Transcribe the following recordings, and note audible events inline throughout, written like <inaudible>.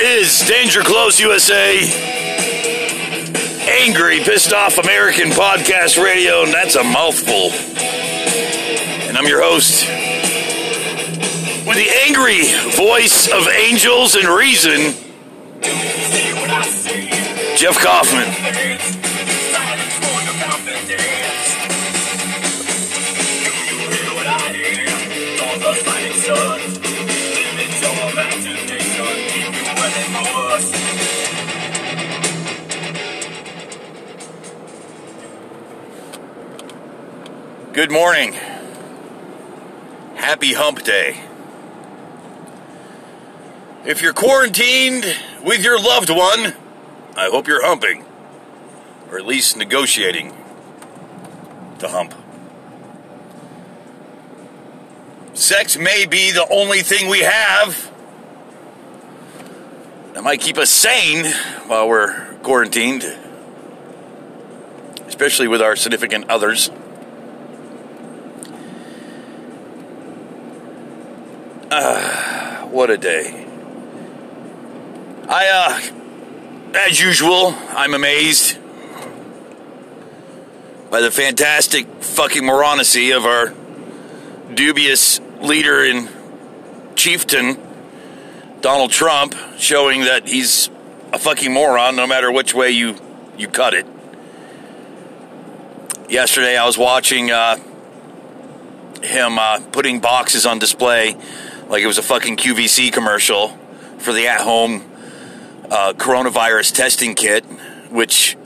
is Danger Close USA. Angry, pissed off American podcast radio, and that's a mouthful. And I'm your host with the angry voice of angels and reason, Jeff Kaufman. Good morning. Happy hump day. If you're quarantined with your loved one, I hope you're humping, or at least negotiating to hump. Sex may be the only thing we have that might keep us sane while we're quarantined, especially with our significant others. Uh, what a day. I, uh, as usual, I'm amazed by the fantastic fucking moronacy of our dubious leader and chieftain, Donald Trump, showing that he's a fucking moron no matter which way you, you cut it. Yesterday I was watching uh, him uh, putting boxes on display like it was a fucking QVC commercial for the at home uh, coronavirus testing kit, which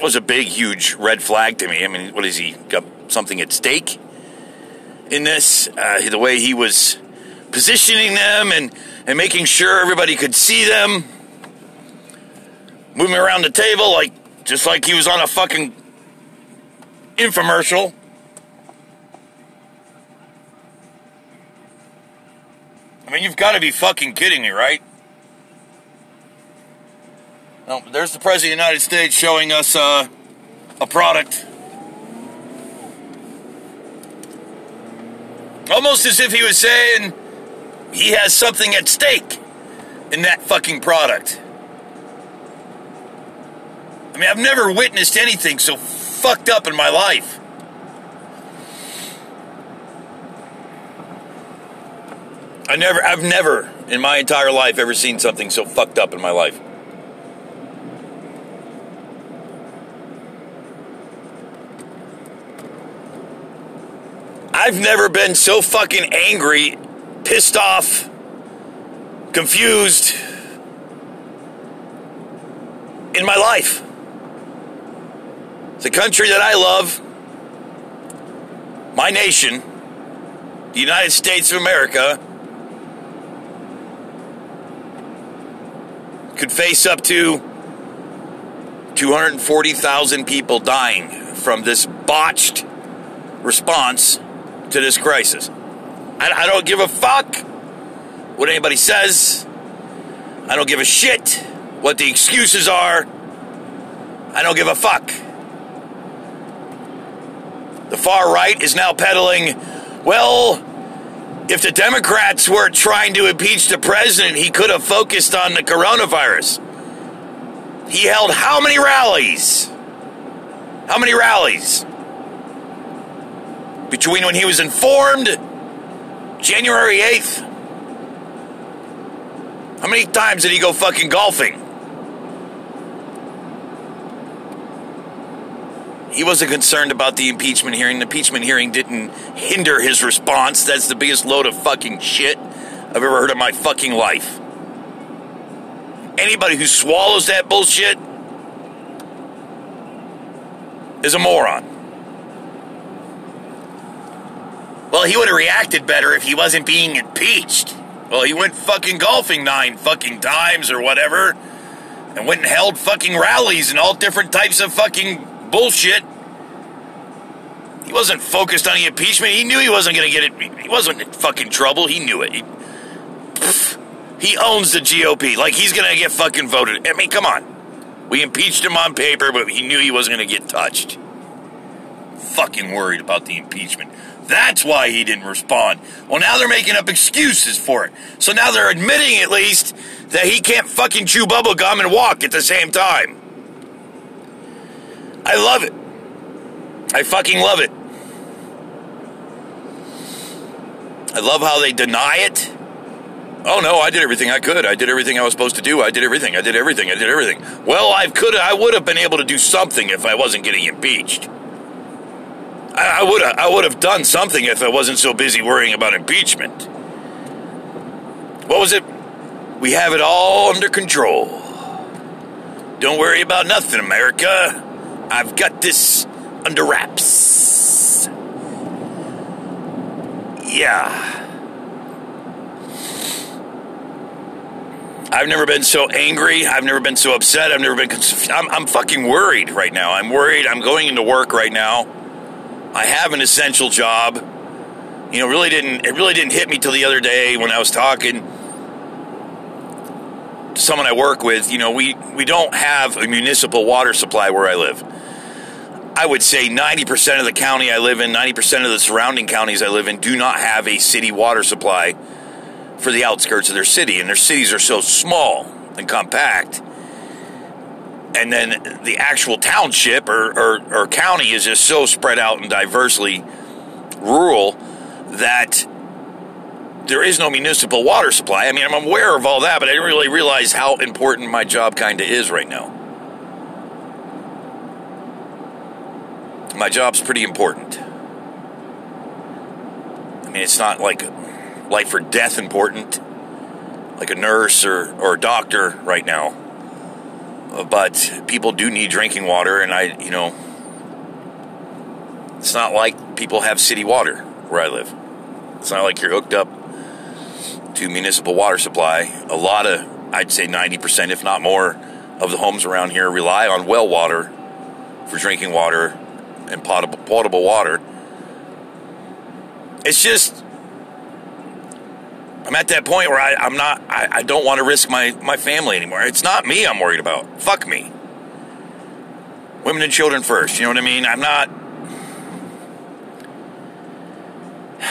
was a big, huge red flag to me. I mean, what is he got something at stake in this? Uh, the way he was positioning them and, and making sure everybody could see them, moving around the table like just like he was on a fucking infomercial. Mean, you've got to be fucking kidding me, right? Well, there's the President of the United States showing us uh, a product. Almost as if he was saying he has something at stake in that fucking product. I mean, I've never witnessed anything so fucked up in my life. I never, I've never in my entire life ever seen something so fucked up in my life. I've never been so fucking angry, pissed off, confused in my life. The country that I love, my nation, the United States of America, could face up to 240,000 people dying from this botched response to this crisis. I, I, don't give a fuck what anybody says. I don't give a shit what the excuses are. I don't give a fuck. The far right is now peddling, well, if the Democrats were trying to impeach the president, he could have focused on the coronavirus. He held how many rallies? How many rallies? Between when he was informed, January 8th. How many times did he go fucking golfing? He wasn't concerned about the impeachment hearing. The impeachment hearing didn't hinder his response. That's the biggest load of fucking shit I've ever heard in my fucking life. Anybody who swallows that bullshit is a moron. Well, he would have reacted better if he wasn't being impeached. Well, he went fucking golfing nine fucking times or whatever and went and held fucking rallies and all different types of fucking bullshit. He wasn't focused on the impeachment. He knew he wasn't going to get it. He wasn't in fucking trouble. He knew it. He, pff, he owns the GOP. Like he's going to get fucking voted. I mean, come on. We impeached him on paper, but he knew he wasn't going to get touched. Fucking worried about the impeachment. That's why he didn't respond. Well, now they're making up excuses for it. So now they're admitting at least that he can't fucking chew bubble gum and walk at the same time. I love it. I fucking love it. I love how they deny it. Oh no, I did everything I could. I did everything I was supposed to do. I did everything. I did everything. I did everything. Well, I could I would have been able to do something if I wasn't getting impeached. I, I would I would have done something if I wasn't so busy worrying about impeachment. What was it? We have it all under control. Don't worry about nothing, America. I've got this under wraps. Yeah. I've never been so angry. I've never been so upset. I've never been. I'm, I'm fucking worried right now. I'm worried. I'm going into work right now. I have an essential job. You know, really didn't. It really didn't hit me till the other day when I was talking to someone I work with. You know, we we don't have a municipal water supply where I live. I would say 90% of the county I live in, 90% of the surrounding counties I live in, do not have a city water supply for the outskirts of their city, and their cities are so small and compact. And then the actual township or, or, or county is just so spread out and diversely rural that there is no municipal water supply. I mean, I'm aware of all that, but I didn't really realize how important my job kind of is right now. My job's pretty important. I mean, it's not like life or death important, like a nurse or, or a doctor right now. Uh, but people do need drinking water, and I, you know, it's not like people have city water where I live. It's not like you're hooked up to municipal water supply. A lot of, I'd say 90%, if not more, of the homes around here rely on well water for drinking water and potable, potable water. It's just I'm at that point where I, am not, I, I don't want to risk my, my family anymore. It's not me I'm worried about. Fuck me. Women and children first. You know what I mean? I'm not. <sighs>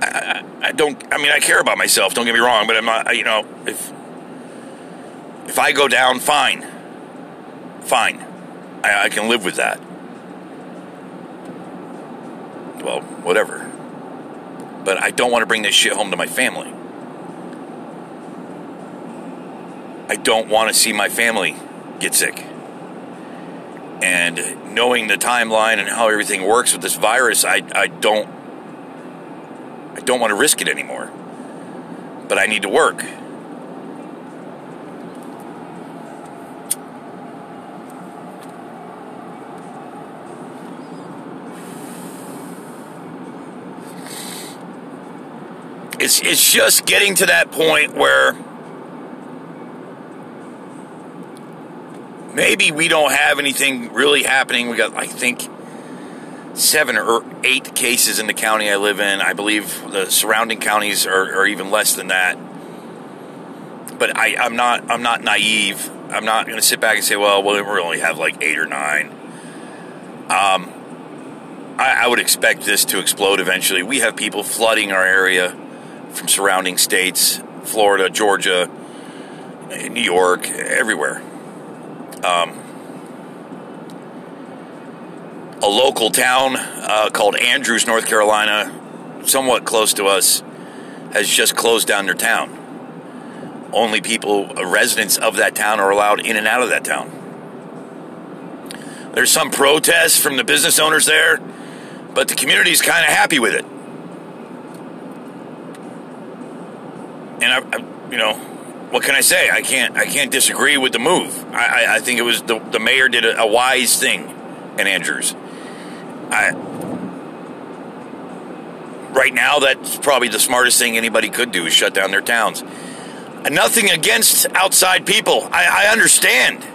I, I, I don't. I mean, I care about myself. Don't get me wrong, but I'm not. You know, if if I go down, fine, fine. I, I can live with that. Well, whatever but I don't want to bring this shit home to my family. I don't want to see my family get sick. And knowing the timeline and how everything works with this virus, I, I don't I don't want to risk it anymore. But I need to work. It's it's just getting to that point where maybe we don't have anything really happening. We got I think seven or eight cases in the county I live in. I believe the surrounding counties are, are even less than that. But I, I'm not I'm not naive. I'm not going to sit back and say, well, we only have like eight or nine. Um, I, I would expect this to explode eventually. We have people flooding our area from surrounding states, Florida, Georgia, New York, everywhere. Um, a local town uh, called Andrews, North Carolina, somewhat close to us, has just closed down their town. Only people, uh, residents of that town, are allowed in and out of that town. There's some protests from the business owners there, but the community is kind of happy with it. And I, I, you know, what can I say? I can't, I can't disagree with the move. I, I, I think it was the the mayor did a, a wise thing in Andrews. I right now that's probably the smartest thing anybody could do is shut down their towns. Nothing against outside people. I, I understand.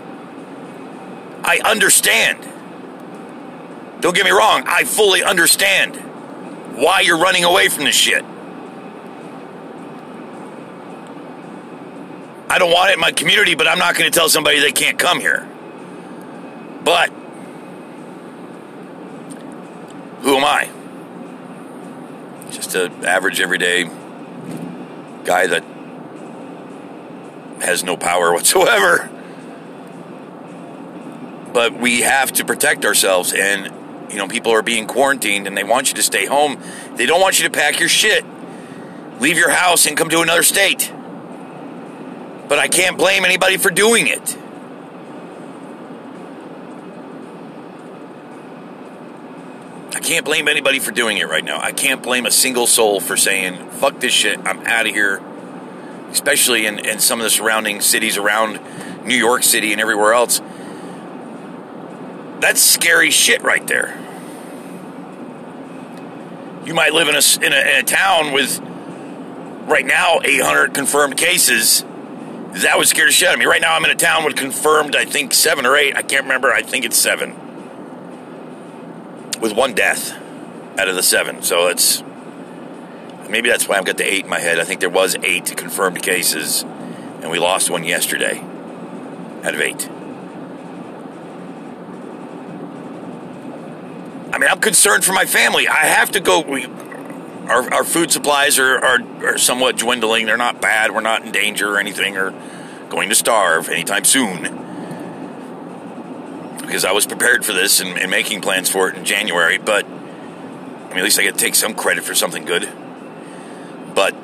I understand. Don't get me wrong. I fully understand why you're running away from this shit. I don't want it in my community, but I'm not going to tell somebody they can't come here. But who am I? Just an average, everyday guy that has no power <laughs> whatsoever. But we have to protect ourselves, and you know, people are being quarantined and they want you to stay home. They don't want you to pack your shit, leave your house, and come to another state. But I can't blame anybody for doing it. I can't blame anybody for doing it right now. I can't blame a single soul for saying, fuck this shit, I'm out of here. Especially in, in some of the surrounding cities around New York City and everywhere else. That's scary shit right there. You might live in a, in a, in a town with, right now, 800 confirmed cases. That would scare the shit out of me. Right now, I'm in a town with confirmed, I think, seven or eight. I can't remember. I think it's seven with one death out of the seven. So it's maybe that's why I've got the eight in my head. I think there was eight confirmed cases, and we lost one yesterday out of eight. I mean, I'm concerned for my family. I have to go. Our, our food supplies are, are, are somewhat dwindling. They're not bad. We're not in danger or anything or going to starve anytime soon because I was prepared for this and, and, making plans for it in January. But I mean, at least I get to take some credit for something good. But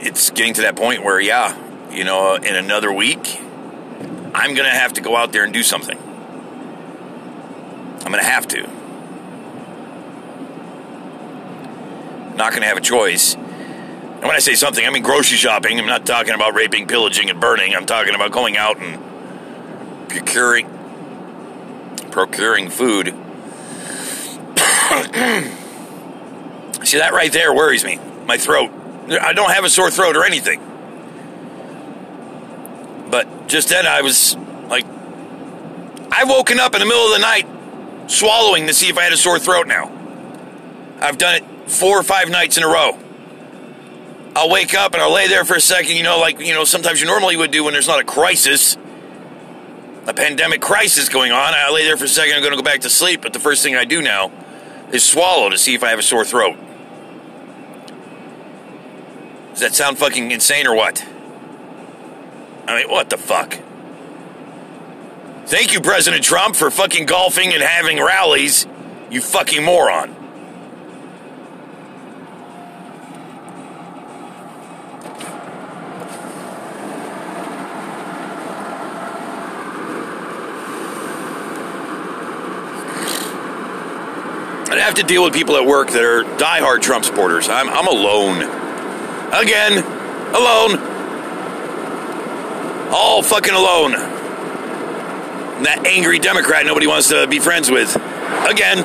it's getting to that point where, yeah, you know, in another week, I'm going to have to go out there and do something. I'm going to have to. Not going to have a choice. And when I say something, I mean grocery shopping. I'm not talking about raping, pillaging, and burning. I'm talking about going out and procuring procuring food. <clears throat> See, that right there worries me. My throat. I don't have a sore throat or anything. But just then I was like, I've woken up in the middle of the night swallowing to see if I had a sore throat now. I've done it four or five nights in a row. I'll wake up and I'll lay there for a second, you know, like, you know, sometimes you normally would do when there's not a crisis a pandemic crisis going on. I lay there for a second. I'm going to go back to sleep. But the first thing I do now is swallow to see if I have a sore throat. Does that sound fucking insane or what? I mean, what the fuck? Thank you, President Trump, for fucking golfing and having rallies, you fucking moron. I'd to deal with people at work that are diehard Trump supporters. I'm, I'm alone. Again, alone. All fucking alone. that angry Democrat nobody wants to be friends with. Again.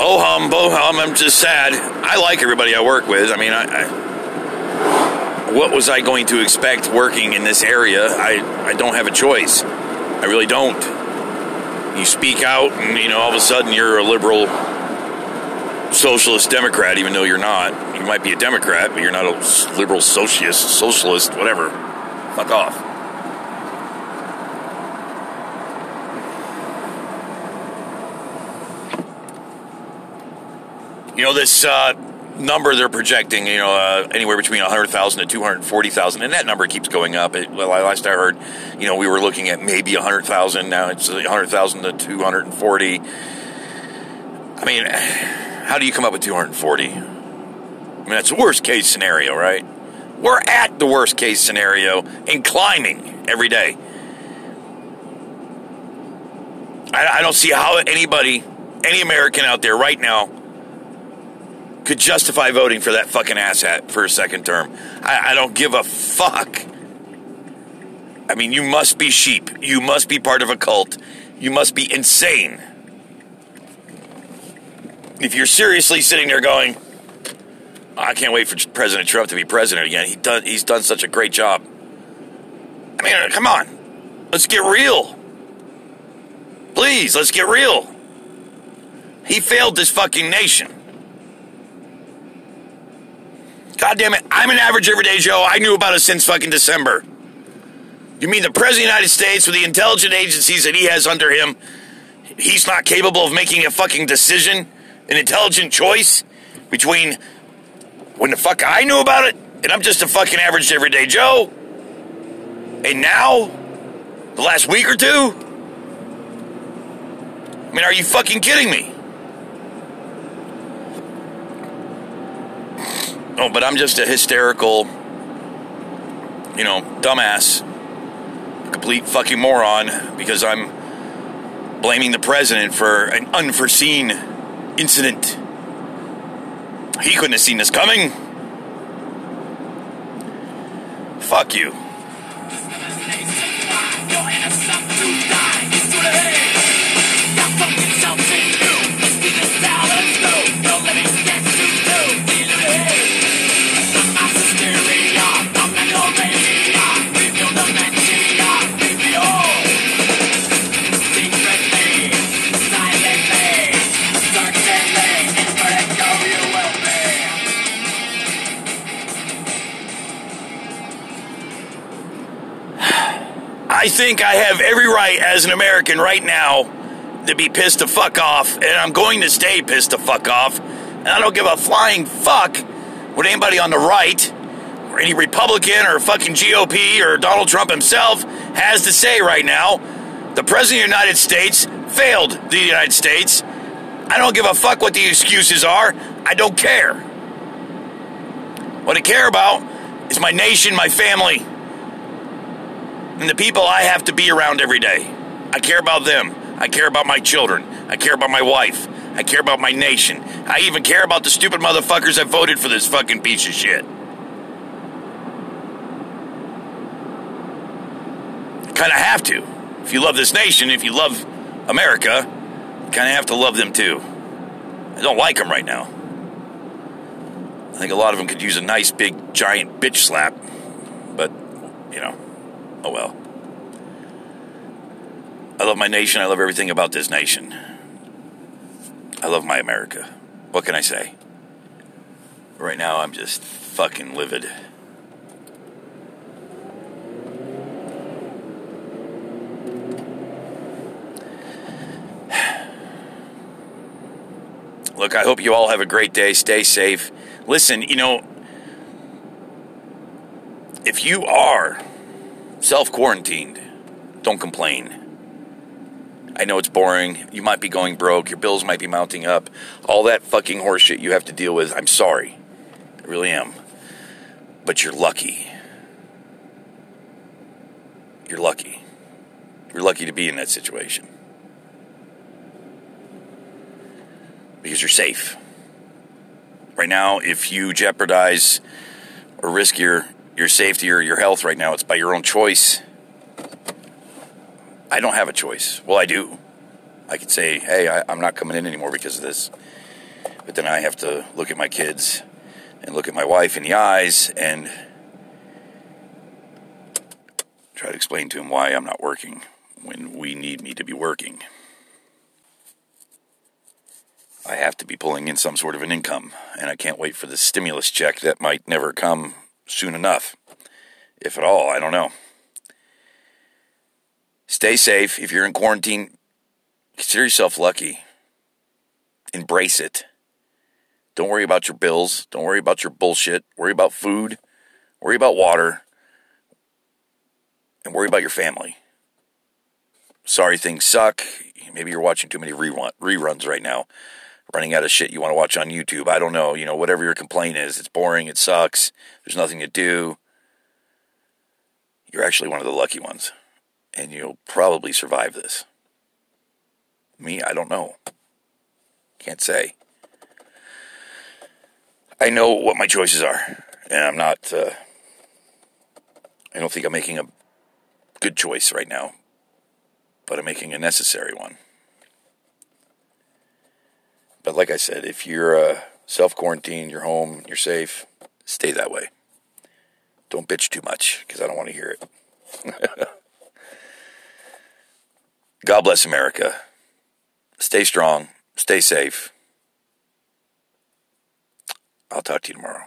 Oh hum, bo hum, I'm just sad. I like everybody I work with. I mean, I, I, what was I going to expect working in this area? I, I don't have a choice. I really don't you speak out, and you know all of a sudden you're a liberal socialist Democrat, even though you're not. You might be a Democrat, but you're not a liberal socialist, socialist, whatever. Fuck off. You know this uh, number they're projecting, you know, uh, anywhere between 100,000 to 240,000, and that number keeps going up. It, well, I last I heard, you know, we were looking at maybe 100,000. Now it's 100,000 to 240. I mean, how do you come up with 240? I mean, that's the worst case scenario, right? We're at the worst case scenario and climbing every day. I, I don't see how anybody, any American out there right now, could justify voting for that fucking asshat for a second term. I, I don't give a fuck. I mean, you must be sheep. You must be part of a cult. You must be insane. If you're seriously sitting there going, I can't wait for President Trump to be president again. He done, he's done such a great job. I mean, come on. Let's get real. Please, let's get real. He failed this fucking nation. God damn it, I'm an average everyday Joe. I knew about it since fucking December. You mean the President of the United States, with the intelligent agencies that he has under him, he's not capable of making a fucking decision, an intelligent choice between when the fuck I knew about it and I'm just a fucking average everyday Joe? And now, the last week or two? I mean, are you fucking kidding me? Oh, but I'm just a hysterical, you know, dumbass, A complete fucking moron because I'm blaming the president for an unforeseen incident. He couldn't have seen this coming. Fuck you. I think I have every right as an American right now to be pissed the fuck off, and I'm going to stay pissed the fuck off. And I don't give a flying fuck what anybody on the right, or any Republican, or fucking GOP, or Donald Trump himself has to say right now. The President of the United States failed the United States. I don't give a fuck what the excuses are. I don't care. What I care about is my nation, my family and the people I have to be around every day. I care about them. I care about my children. I care about my wife. I care about my nation. I even care about the stupid motherfuckers that voted for this fucking piece of shit. Kind of have to. If you love this nation, if you love America, you kind of have to love them too. I don't like them right now. I think a lot of them could use a nice big giant bitch slap, but, you know. Oh well. I love my nation. I love everything about this nation. I love my America. What can I say? Right now, I'm just fucking livid. Look, I hope you all have a great day. Stay safe. Listen, you know, if you are self quarantined. Don't complain. I know it's boring. You might be going broke. Your bills might be mounting up. All that fucking horseshit you have to deal with. I'm sorry. I really am. But you're lucky. You're lucky. You're lucky to be in that situation. Because you're safe. Right now, if you jeopardize or risk your your safety or your health right now. It's by your own choice. I don't have a choice. Well, I do. I could say, hey, I, am not coming in anymore because of this. But then I have to look at my kids and look at my wife in the eyes and try to explain to him why I'm not working when we need me to be working. I have to be pulling in some sort of an income, and I can't wait for the stimulus check that might never come soon enough. If at all, I don't know. Stay safe. If you're in quarantine, consider yourself lucky. Embrace it. Don't worry about your bills. Don't worry about your bullshit. Worry about food. Worry about water. And worry about your family. Sorry things suck. Maybe you're watching too many reruns right now running out of shit you want to watch on YouTube. I don't know. You know, whatever your complaint is, it's boring, it sucks, there's nothing to do. You're actually one of the lucky ones. And you'll probably survive this. Me, I don't know. Can't say. I know what my choices are. And I'm not, uh, I don't think I'm making a good choice right now. But I'm making a necessary one. But like I said, if you're uh, self quarantined, you're home, you're safe, stay that way. Don't bitch too much because I don't want to hear it. <laughs> God bless America. Stay strong, stay safe. I'll talk to you tomorrow.